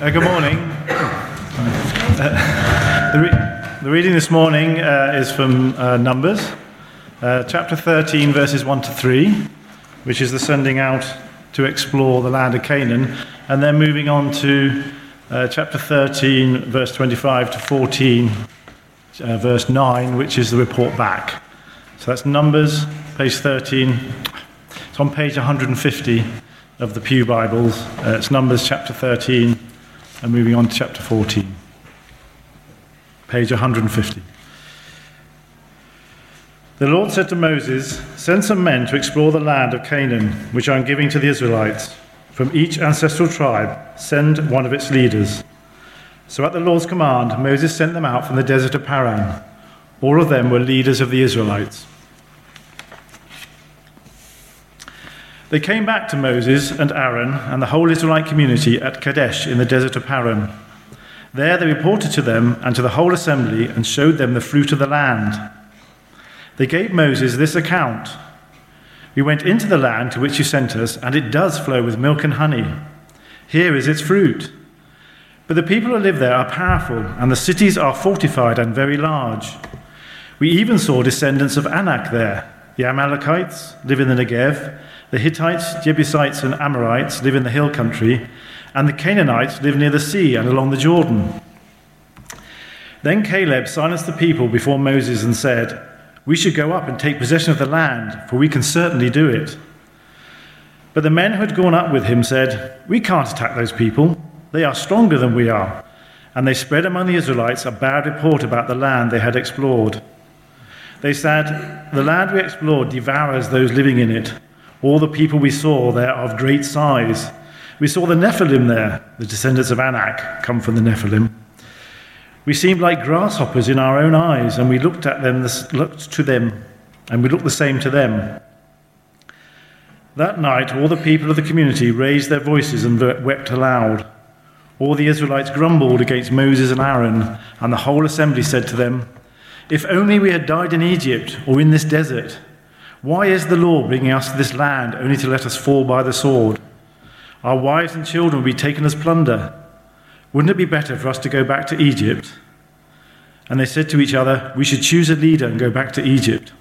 Uh, good morning. Uh, the, re- the, reading this morning uh, is from uh, Numbers, uh, chapter 13, verses 1 to 3, which is the sending out to explore the land of Canaan, and then moving on to uh, chapter 13, verse 25 to 14, verse 9, which is the report back. So that's Numbers, page 13. It's on page 150 of the Pew Bibles. it's Numbers chapter 13 and moving on to chapter 14, page 150. The Lord said to Moses, Send some men to explore the land of Canaan, which I am giving to the Israelites. From each ancestral tribe, send one of its leaders. So at the Lord's command, Moses sent them out from the desert of Paran. All of them were leaders of the Israelites. They came back to Moses and Aaron and the whole Israelite community at Kadesh in the desert of Paran. There they reported to them and to the whole assembly and showed them the fruit of the land. They gave Moses this account We went into the land to which you sent us, and it does flow with milk and honey. Here is its fruit. But the people who live there are powerful, and the cities are fortified and very large. We even saw descendants of Anak there. The Amalekites live in the Negev the Hittites, Jebusites, and Amorites live in the hill country, and the Canaanites live near the sea and along the Jordan. Then Caleb silenced the people before Moses and said, We should go up and take possession of the land, for we can certainly do it. But the men who had gone up with him said, We can't attack those people. They are stronger than we are. And they spread among the Israelites a bad report about the land they had explored. They said, The land we explored devours those living in it all the people we saw there are of great size. We saw the Nephilim there, the descendants of Anak come from the Nephilim. We seemed like grasshoppers in our own eyes, and we looked at them, looked to them, and we looked the same to them. That night, all the people of the community raised their voices and wept aloud. All the Israelites grumbled against Moses and Aaron, and the whole assembly said to them, If only we had died in Egypt or in this desert. Why is the Lord bringing us to this land only to let us fall by the sword? Our wives and children will be taken as plunder. Wouldn't it be better for us to go back to Egypt? And they said to each other, We should choose a leader and go back to Egypt.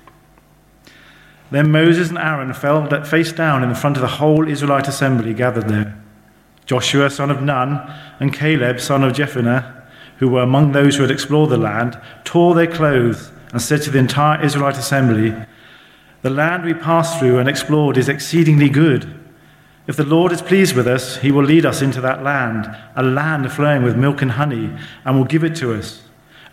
Then Moses and Aaron fell face down in the front of the whole Israelite assembly gathered there. Joshua, son of Nun, and Caleb, son of Jephunneh, who were among those who had explored the land, tore their clothes and said to the entire Israelite assembly, the land we passed through and explored is exceedingly good. If the Lord is pleased with us, he will lead us into that land, a land flowing with milk and honey, and will give it to us.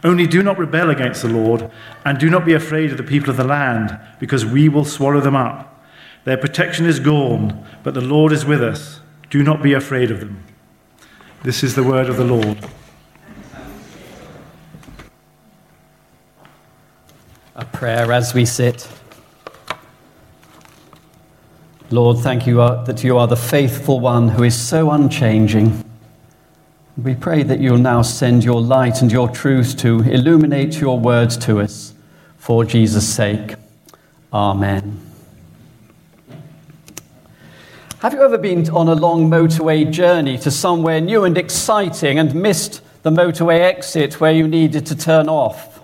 Only do not rebel against the Lord, and do not be afraid of the people of the land, because we will swallow them up. Their protection is gone, but the Lord is with us. Do not be afraid of them. This is the word of the Lord. A prayer as we sit. Lord, thank you uh, that you are the faithful one who is so unchanging. We pray that you'll now send your light and your truth to illuminate your words to us for Jesus' sake. Amen. Have you ever been on a long motorway journey to somewhere new and exciting and missed the motorway exit where you needed to turn off?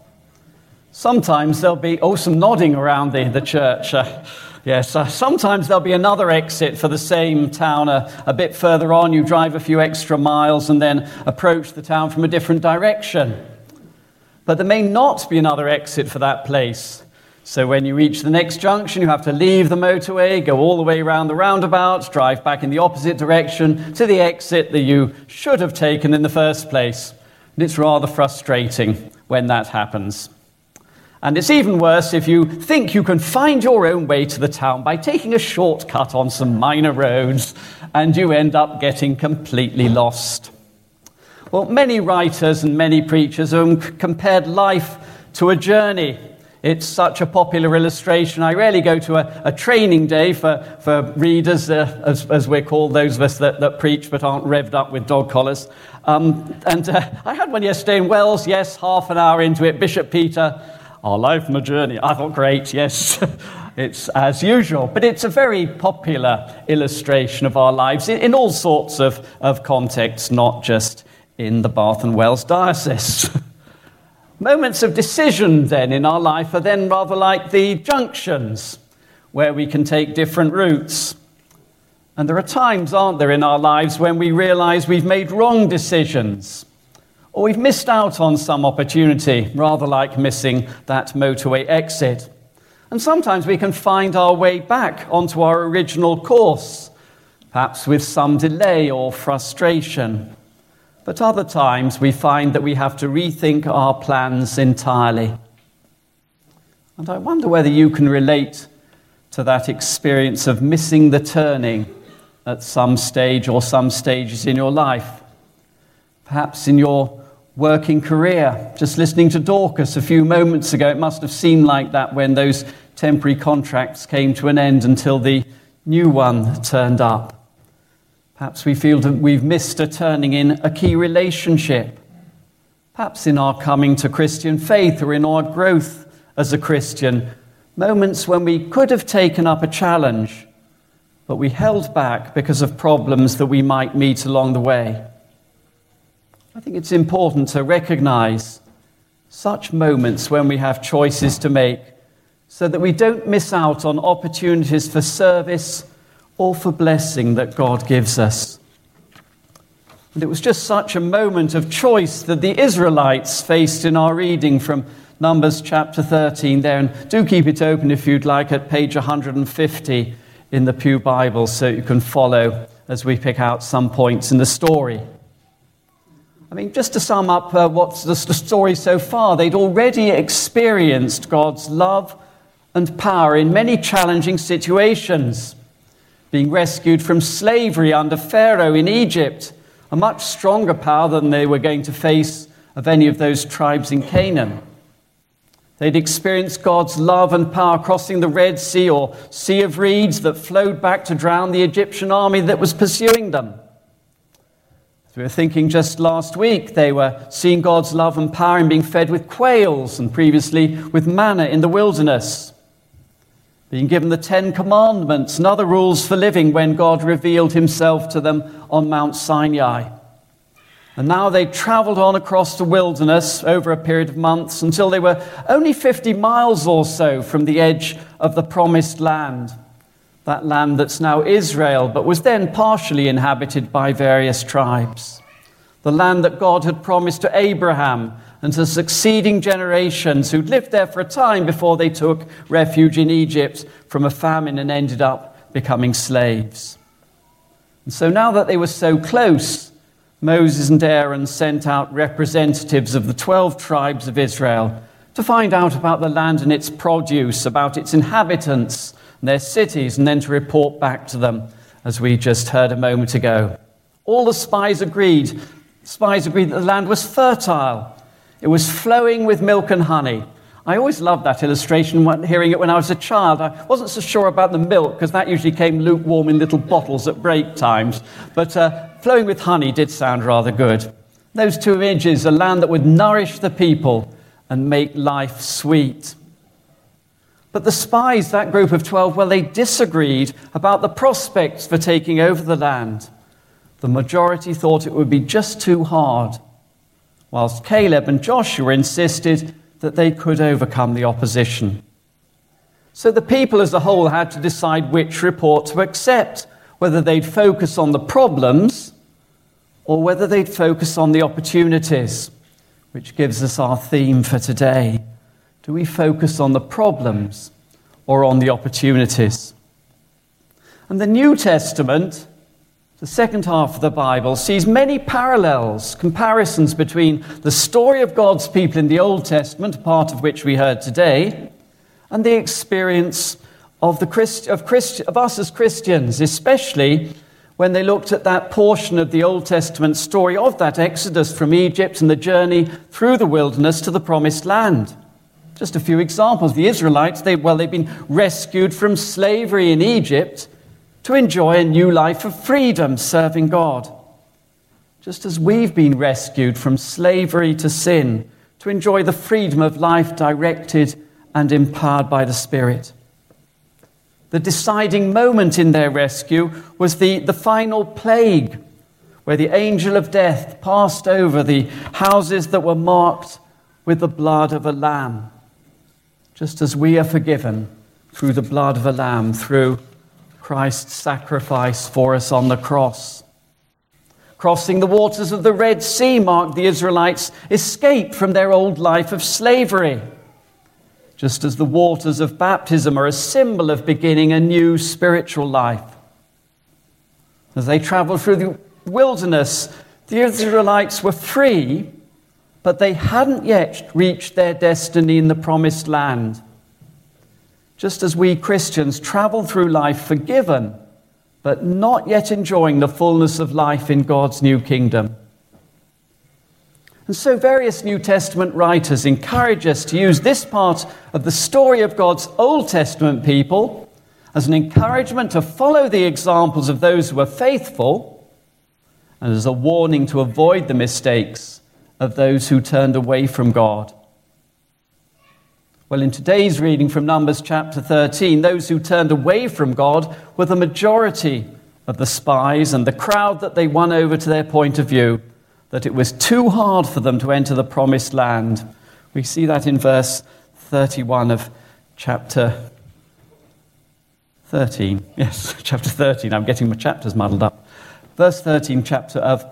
Sometimes there'll be, oh, some nodding around the, the church. Yes, uh, sometimes there'll be another exit for the same town a, a bit further on. You drive a few extra miles and then approach the town from a different direction. But there may not be another exit for that place. So when you reach the next junction, you have to leave the motorway, go all the way around the roundabout, drive back in the opposite direction to the exit that you should have taken in the first place. And it's rather frustrating when that happens. And it's even worse if you think you can find your own way to the town by taking a shortcut on some minor roads and you end up getting completely lost. Well, many writers and many preachers have compared life to a journey. It's such a popular illustration. I rarely go to a, a training day for, for readers, uh, as, as, we're called, those of us that, that, preach but aren't revved up with dog collars. Um, and uh, I had one yesterday in Wells, yes, half an hour into it. Bishop Peter our life and the journey. I thought, great, yes. It's as usual, but it's a very popular illustration of our lives in, in all sorts of, of contexts, not just in the Bath and Wells diocese. Moments of decision, then, in our life are then rather like the junctions where we can take different routes. And there are times, aren't there, in our lives when we realize we've made wrong decisions or we've missed out on some opportunity, rather like missing that motorway exit. And sometimes we can find our way back onto our original course, perhaps with some delay or frustration. But other times we find that we have to rethink our plans entirely. And I wonder whether you can relate to that experience of missing the turning at some stage or some stages in your life. Perhaps in your working career. Just listening to Dorcas a few moments ago, it must have seemed like that when those temporary contracts came to an end until the new one turned up. Perhaps we feel that we've missed a turning in a key relationship. Perhaps in our coming to Christian faith or in our growth as a Christian, moments when we could have taken up a challenge, but we held back because of problems that we might meet along the way. I think it's important to recognize such moments when we have choices to make so that we don't miss out on opportunities for service or for blessing that God gives us. And it was just such a moment of choice that the Israelites faced in our reading from Numbers chapter 13 there. And do keep it open if you'd like at page 150 in the Pew Bible so you can follow as we pick out some points in the story. I mean, just to sum up uh, what's the story so far, they'd already experienced God's love and power in many challenging situations. Being rescued from slavery under Pharaoh in Egypt, a much stronger power than they were going to face of any of those tribes in Canaan. They'd experienced God's love and power crossing the Red Sea or Sea of Reeds that flowed back to drown the Egyptian army that was pursuing them we were thinking just last week, they were seeing God's love and power in being fed with quails and previously with manna in the wilderness. Being given the Ten Commandments and other rules for living when God revealed himself to them on Mount Sinai. And now they traveled on across the wilderness over a period of months until they were only 50 miles or so from the edge of the promised land that land that's now Israel, but was then partially inhabited by various tribes. The land that God had promised to Abraham and to succeeding generations who'd lived there for a time before they took refuge in Egypt from a famine and ended up becoming slaves. And so now that they were so close, Moses and Aaron sent out representatives of the 12 tribes of Israel to find out about the land and its produce, about its inhabitants, their cities, and then to report back to them, as we just heard a moment ago. All the spies agreed. Spies agreed that the land was fertile. It was flowing with milk and honey. I always loved that illustration, when hearing it when I was a child. I wasn't so sure about the milk because that usually came lukewarm in little bottles at break times. But uh, flowing with honey did sound rather good. Those two images, a land that would nourish the people and make life sweet. But the spies, that group of 12, well, they disagreed about the prospects for taking over the land. The majority thought it would be just too hard, whilst Caleb and Joshua insisted that they could overcome the opposition. So the people as a whole had to decide which report to accept, whether they'd focus on the problems or whether they'd focus on the opportunities, which gives us our theme for today. Do we focus on the problems or on the opportunities? And the New Testament, the second half of the Bible, sees many parallels, comparisons between the story of God's people in the Old Testament, part of which we heard today, and the experience of, the Christ, of, Christ, of us as Christians, especially when they looked at that portion of the Old Testament story of that Exodus from Egypt and the journey through the wilderness to the promised land. Just a few examples. The Israelites, they, well, they've been rescued from slavery in Egypt to enjoy a new life of freedom serving God. Just as we've been rescued from slavery to sin to enjoy the freedom of life directed and empowered by the Spirit. The deciding moment in their rescue was the, the final plague, where the angel of death passed over the houses that were marked with the blood of a lamb, just as we are forgiven through the blood of a lamb, through Christ's sacrifice for us on the cross. Crossing the waters of the Red Sea marked the Israelites' escape from their old life of slavery. Just as the waters of baptism are a symbol of beginning a new spiritual life. As they traveled through the wilderness, the Israelites were free, but they hadn't yet reached their destiny in the promised land just as we Christians travel through life forgiven, but not yet enjoying the fullness of life in God's new kingdom. And so, various New Testament writers encourage us to use this part of the story of God's Old Testament people as an encouragement to follow the examples of those who are faithful and as a warning to avoid the mistakes of those who turned away from God. Well, in today's reading from Numbers chapter 13, those who turned away from God were the majority of the spies and the crowd that they won over to their point of view, that it was too hard for them to enter the promised land. We see that in verse 31 of chapter 13. Yes, chapter 13. I'm getting my chapters muddled up. Verse 13, chapter of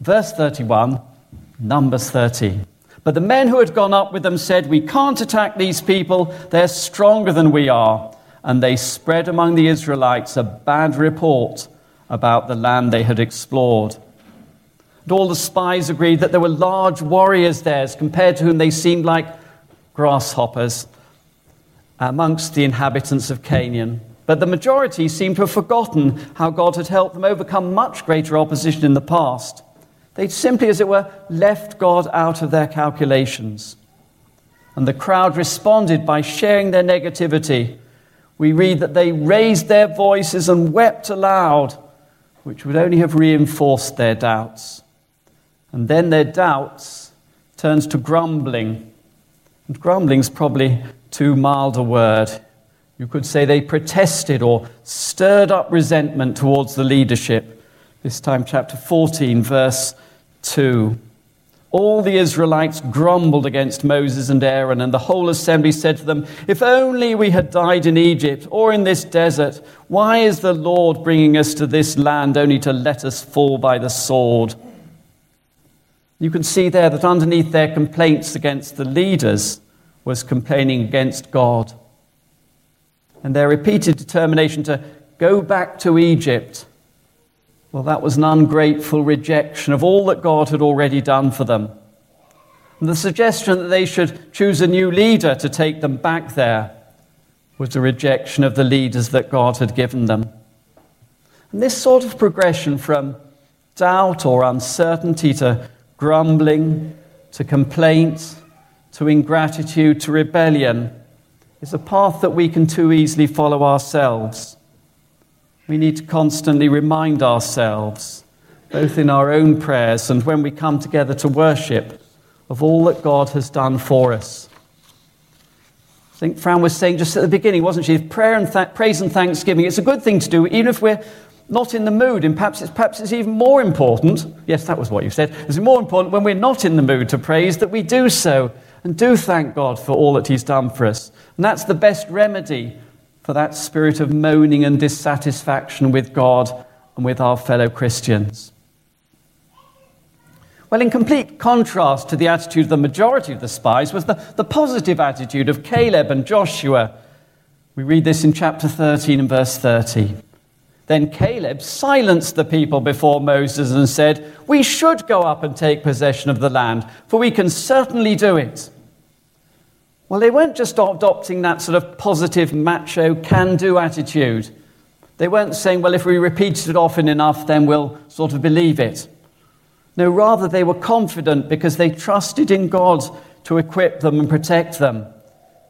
verse 31, Numbers 13. But the men who had gone up with them said, We can't attack these people, they're stronger than we are. And they spread among the Israelites a bad report about the land they had explored. And all the spies agreed that there were large warriors there, compared to whom they seemed like grasshoppers amongst the inhabitants of Canaan. But the majority seemed to have forgotten how God had helped them overcome much greater opposition in the past. They'd simply, as it were, left God out of their calculations. And the crowd responded by sharing their negativity. We read that they raised their voices and wept aloud, which would only have reinforced their doubts. And then their doubts turns to grumbling. And grumbling's probably too mild a word. You could say they protested or stirred up resentment towards the leadership. This time, chapter 14, verse 2. All the Israelites grumbled against Moses and Aaron, and the whole assembly said to them, If only we had died in Egypt or in this desert, why is the Lord bringing us to this land only to let us fall by the sword? You can see there that underneath their complaints against the leaders was complaining against God. And their repeated determination to go back to Egypt well, that was an ungrateful rejection of all that God had already done for them. And the suggestion that they should choose a new leader to take them back there was a rejection of the leaders that God had given them. And this sort of progression from doubt or uncertainty to grumbling to complaint to ingratitude to rebellion is a path that we can too easily follow ourselves. We need to constantly remind ourselves, both in our own prayers and when we come together to worship, of all that God has done for us. I think Fran was saying just at the beginning, wasn't she? Prayer and th- praise and thanksgiving, it's a good thing to do, even if we're not in the mood. And perhaps it's, perhaps it's even more important. Yes, that was what you said. It's more important when we're not in the mood to praise that we do so and do thank God for all that He's done for us. And that's the best remedy for that spirit of moaning and dissatisfaction with God and with our fellow Christians. Well, in complete contrast to the attitude of the majority of the spies was the, the positive attitude of Caleb and Joshua. We read this in chapter 13 and verse 30. Then Caleb silenced the people before Moses and said, We should go up and take possession of the land, for we can certainly do it. Well, they weren't just adopting that sort of positive, macho, can do attitude. They weren't saying, well, if we repeat it often enough, then we'll sort of believe it. No, rather, they were confident because they trusted in God to equip them and protect them.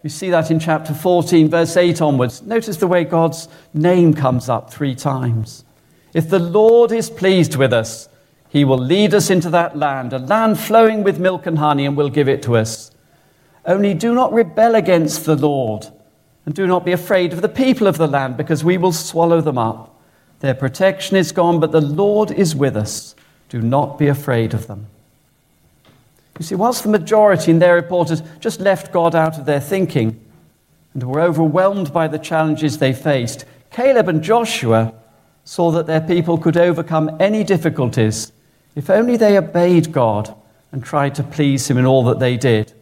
You see that in chapter 14, verse 8 onwards. Notice the way God's name comes up three times. If the Lord is pleased with us, he will lead us into that land, a land flowing with milk and honey, and will give it to us. Only do not rebel against the Lord And do not be afraid of the people of the land, because we will swallow them up. Their protection is gone, but the Lord is with us. Do not be afraid of them. You see, whilst the majority in their report had just left God out of their thinking and were overwhelmed by the challenges they faced, Caleb and Joshua saw that their people could overcome any difficulties if only they obeyed God and tried to please Him in all that they did.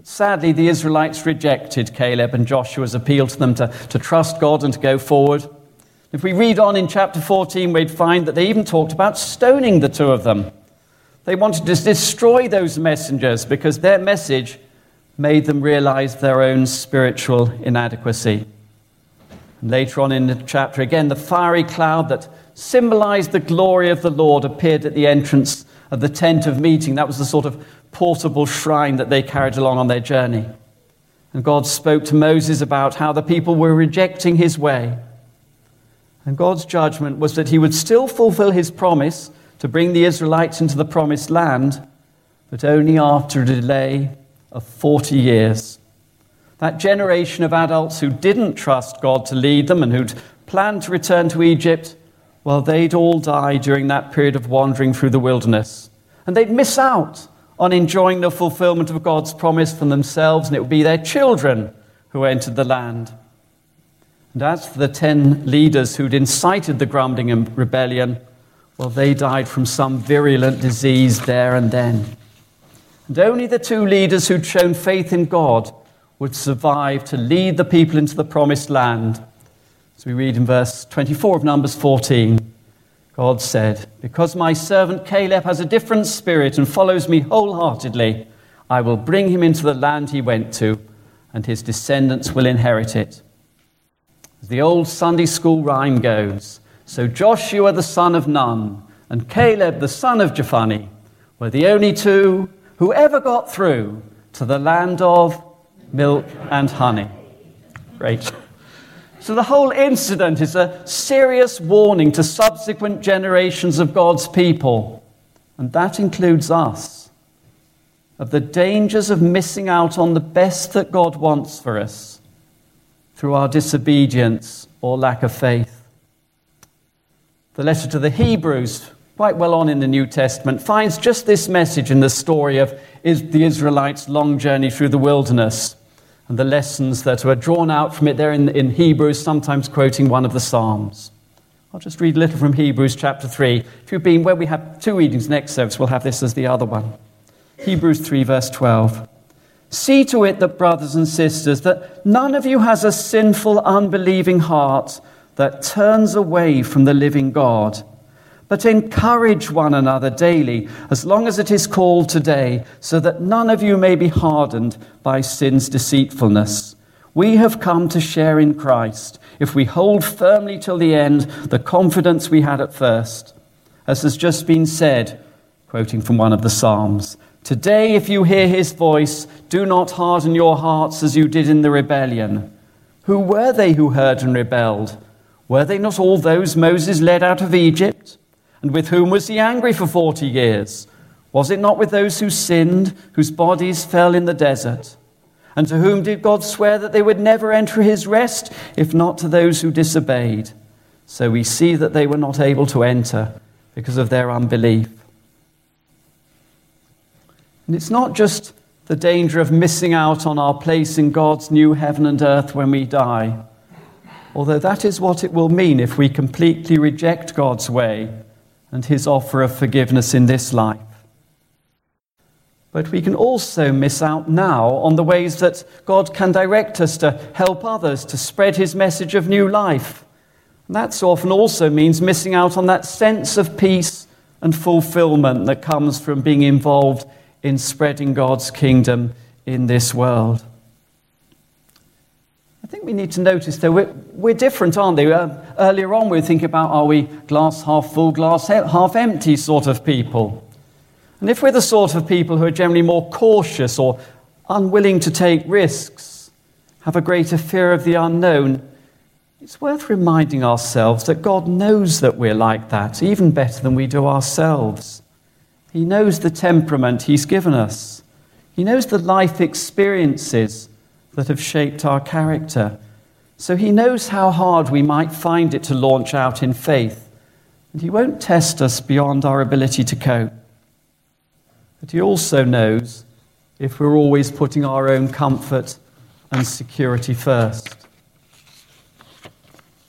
But sadly, the Israelites rejected Caleb and Joshua's appeal to them to, to trust God and to go forward. If we read on in chapter 14, we'd find that they even talked about stoning the two of them. They wanted to destroy those messengers because their message made them realize their own spiritual inadequacy. Later on in the chapter, again, the fiery cloud that symbolized the glory of the Lord appeared at the entrance of the tent of meeting. That was the sort of portable shrine that they carried along on their journey. And God spoke to Moses about how the people were rejecting his way. And God's judgment was that he would still fulfill his promise to bring the Israelites into the promised land, but only after a delay of 40 years. That generation of adults who didn't trust God to lead them and who'd planned to return to Egypt, well, they'd all die during that period of wandering through the wilderness. And they'd miss out on enjoying the fulfillment of God's promise for themselves, and it would be their children who entered the land. And as for the ten leaders who'd incited the grumbling and rebellion, well, they died from some virulent disease there and then. And only the two leaders who'd shown faith in God would survive to lead the people into the promised land. As we read in verse 24 of Numbers 14, God said, Because my servant Caleb has a different spirit and follows me wholeheartedly, I will bring him into the land he went to, and his descendants will inherit it. As the old Sunday school rhyme goes, so Joshua the son of Nun and Caleb the son of Jephunneh were the only two who ever got through to the land of milk and honey. Great. So the whole incident is a serious warning to subsequent generations of God's people, and that includes us, of the dangers of missing out on the best that God wants for us through our disobedience or lack of faith. The letter to the Hebrews, quite well on in the New Testament, finds just this message in the story of the Israelites' long journey through the wilderness and the lessons that were drawn out from it there in, in Hebrews, sometimes quoting one of the Psalms. I'll just read a little from Hebrews chapter 3. If you've been where we have two readings next service, we'll have this as the other one. Hebrews 3, verse 12. See to it that, brothers and sisters, that none of you has a sinful, unbelieving heart that turns away from the living God but encourage one another daily, as long as it is called today, so that none of you may be hardened by sin's deceitfulness. We have come to share in Christ if we hold firmly till the end the confidence we had at first. As has just been said, quoting from one of the Psalms Today, if you hear his voice, do not harden your hearts as you did in the rebellion. Who were they who heard and rebelled? Were they not all those Moses led out of Egypt? And with whom was he angry for 40 years? Was it not with those who sinned, whose bodies fell in the desert? And to whom did God swear that they would never enter his rest, if not to those who disobeyed? So we see that they were not able to enter because of their unbelief. And it's not just the danger of missing out on our place in God's new heaven and earth when we die, although that is what it will mean if we completely reject God's way and his offer of forgiveness in this life. But we can also miss out now on the ways that God can direct us to help others to spread his message of new life. And that so often also means missing out on that sense of peace and fulfillment that comes from being involved in spreading God's kingdom in this world. I think we need to notice, though, we're, we're different, aren't we? Uh, earlier on, we were thinking about are we glass half full, glass half empty sort of people? And if we're the sort of people who are generally more cautious or unwilling to take risks, have a greater fear of the unknown, it's worth reminding ourselves that God knows that we're like that, even better than we do ourselves. He knows the temperament He's given us, He knows the life experiences that have shaped our character. So he knows how hard we might find it to launch out in faith, and he won't test us beyond our ability to cope. But he also knows if we're always putting our own comfort and security first.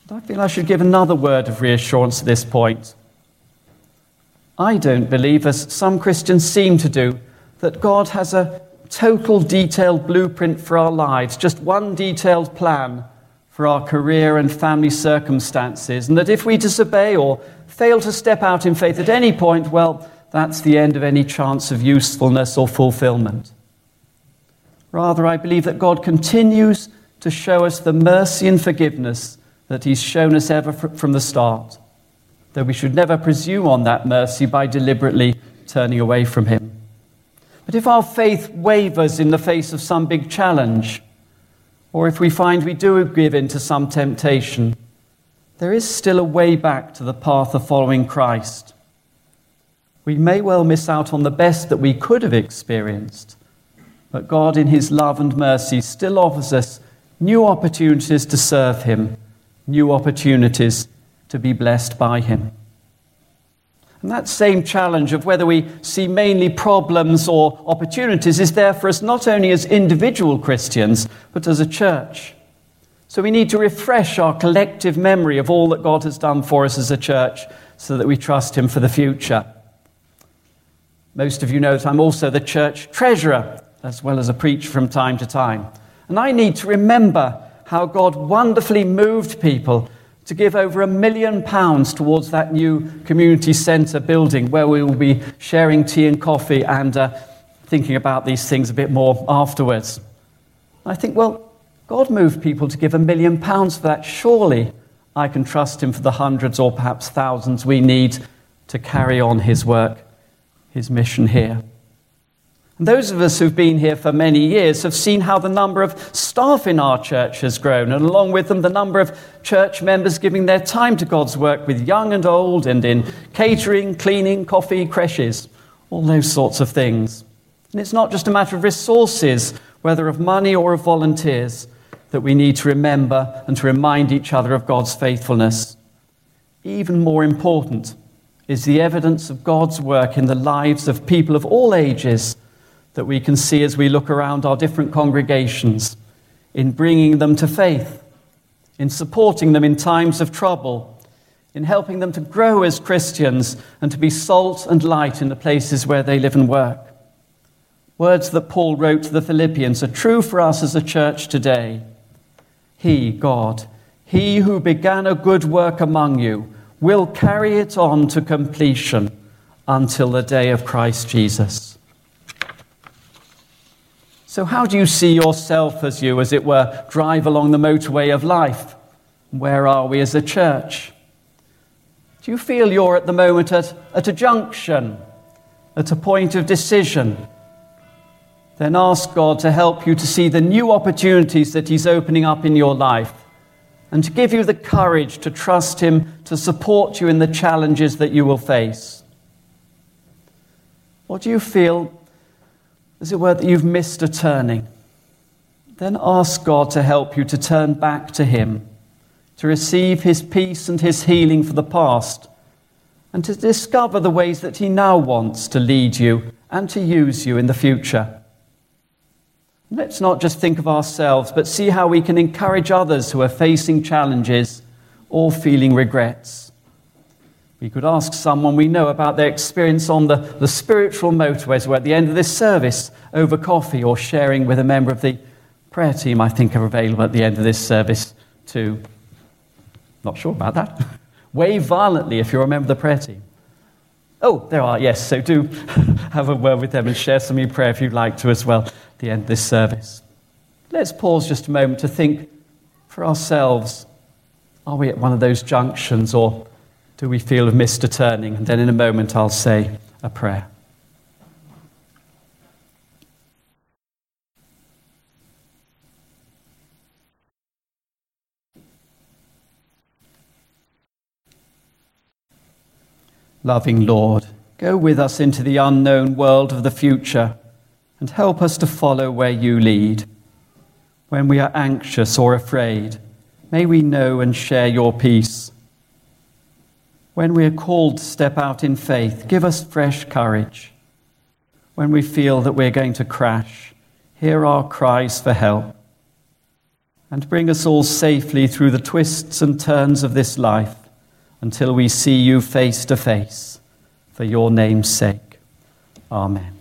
I feel I should give another word of reassurance at this point. I don't believe, as some Christians seem to do, that God has a total detailed blueprint for our lives, just one detailed plan for our career and family circumstances, and that if we disobey or fail to step out in faith at any point, well, that's the end of any chance of usefulness or fulfillment. Rather, I believe that God continues to show us the mercy and forgiveness that He's shown us ever from the start, though we should never presume on that mercy by deliberately turning away from Him. But if our faith wavers in the face of some big challenge, or if we find we do give in to some temptation, there is still a way back to the path of following Christ. We may well miss out on the best that we could have experienced but God, in His love and mercy, still offers us new opportunities to serve Him, new opportunities to be blessed by Him. And that same challenge of whether we see mainly problems or opportunities is there for us not only as individual Christians, but as a church. So we need to refresh our collective memory of all that God has done for us as a church so that we trust Him for the future. Most of you know that I'm also the church treasurer as well as a preacher from time to time. And I need to remember how God wonderfully moved people to give over a million pounds towards that new community centre building where we will be sharing tea and coffee and uh, thinking about these things a bit more afterwards. I think, well, God moved people to give a million pounds for that. Surely I can trust Him for the hundreds or perhaps thousands we need to carry on His work, His mission here. Those of us who've been here for many years have seen how the number of staff in our church has grown, and along with them, the number of church members giving their time to God's work with young and old, and in catering, cleaning, coffee, creches, all those sorts of things. And it's not just a matter of resources, whether of money or of volunteers, that we need to remember and to remind each other of God's faithfulness. Even more important is the evidence of God's work in the lives of people of all ages that we can see as we look around our different congregations in bringing them to faith, in supporting them in times of trouble, in helping them to grow as Christians and to be salt and light in the places where they live and work. Words that Paul wrote to the Philippians are true for us as a church today. He, God, He who began a good work among you, will carry it on to completion until the day of Christ Jesus. So, how do you see yourself as you, as it were, drive along the motorway of life? Where are we as a church? Do you feel you're at the moment at, at a junction, at a point of decision? Then ask God to help you to see the new opportunities that He's opening up in your life and to give you the courage to trust Him to support you in the challenges that you will face. What do you feel as it were, that you've missed a turning, then ask God to help you to turn back to Him, to receive His peace and His healing for the past, and to discover the ways that He now wants to lead you and to use you in the future. Let's not just think of ourselves, but see how we can encourage others who are facing challenges or feeling regrets. We could ask someone we know about their experience on the, the spiritual motorways or at the end of this service over coffee or sharing with a member of the prayer team, I think, are available at the end of this service too. Not sure about that. Wave violently if you're a member of the prayer team. Oh, there are, yes. So do have a word with them and share some of your prayer if you'd like to as well at the end of this service. Let's pause just a moment to think for ourselves are we at one of those junctions or do we feel have missed a turning? And then in a moment, I'll say a prayer. Loving Lord, go with us into the unknown world of the future and help us to follow where you lead. When we are anxious or afraid, may we know and share your peace. When we are called to step out in faith, give us fresh courage. When we feel that we're going to crash, hear our cries for help. And bring us all safely through the twists and turns of this life until we see you face to face, for your name's sake. Amen.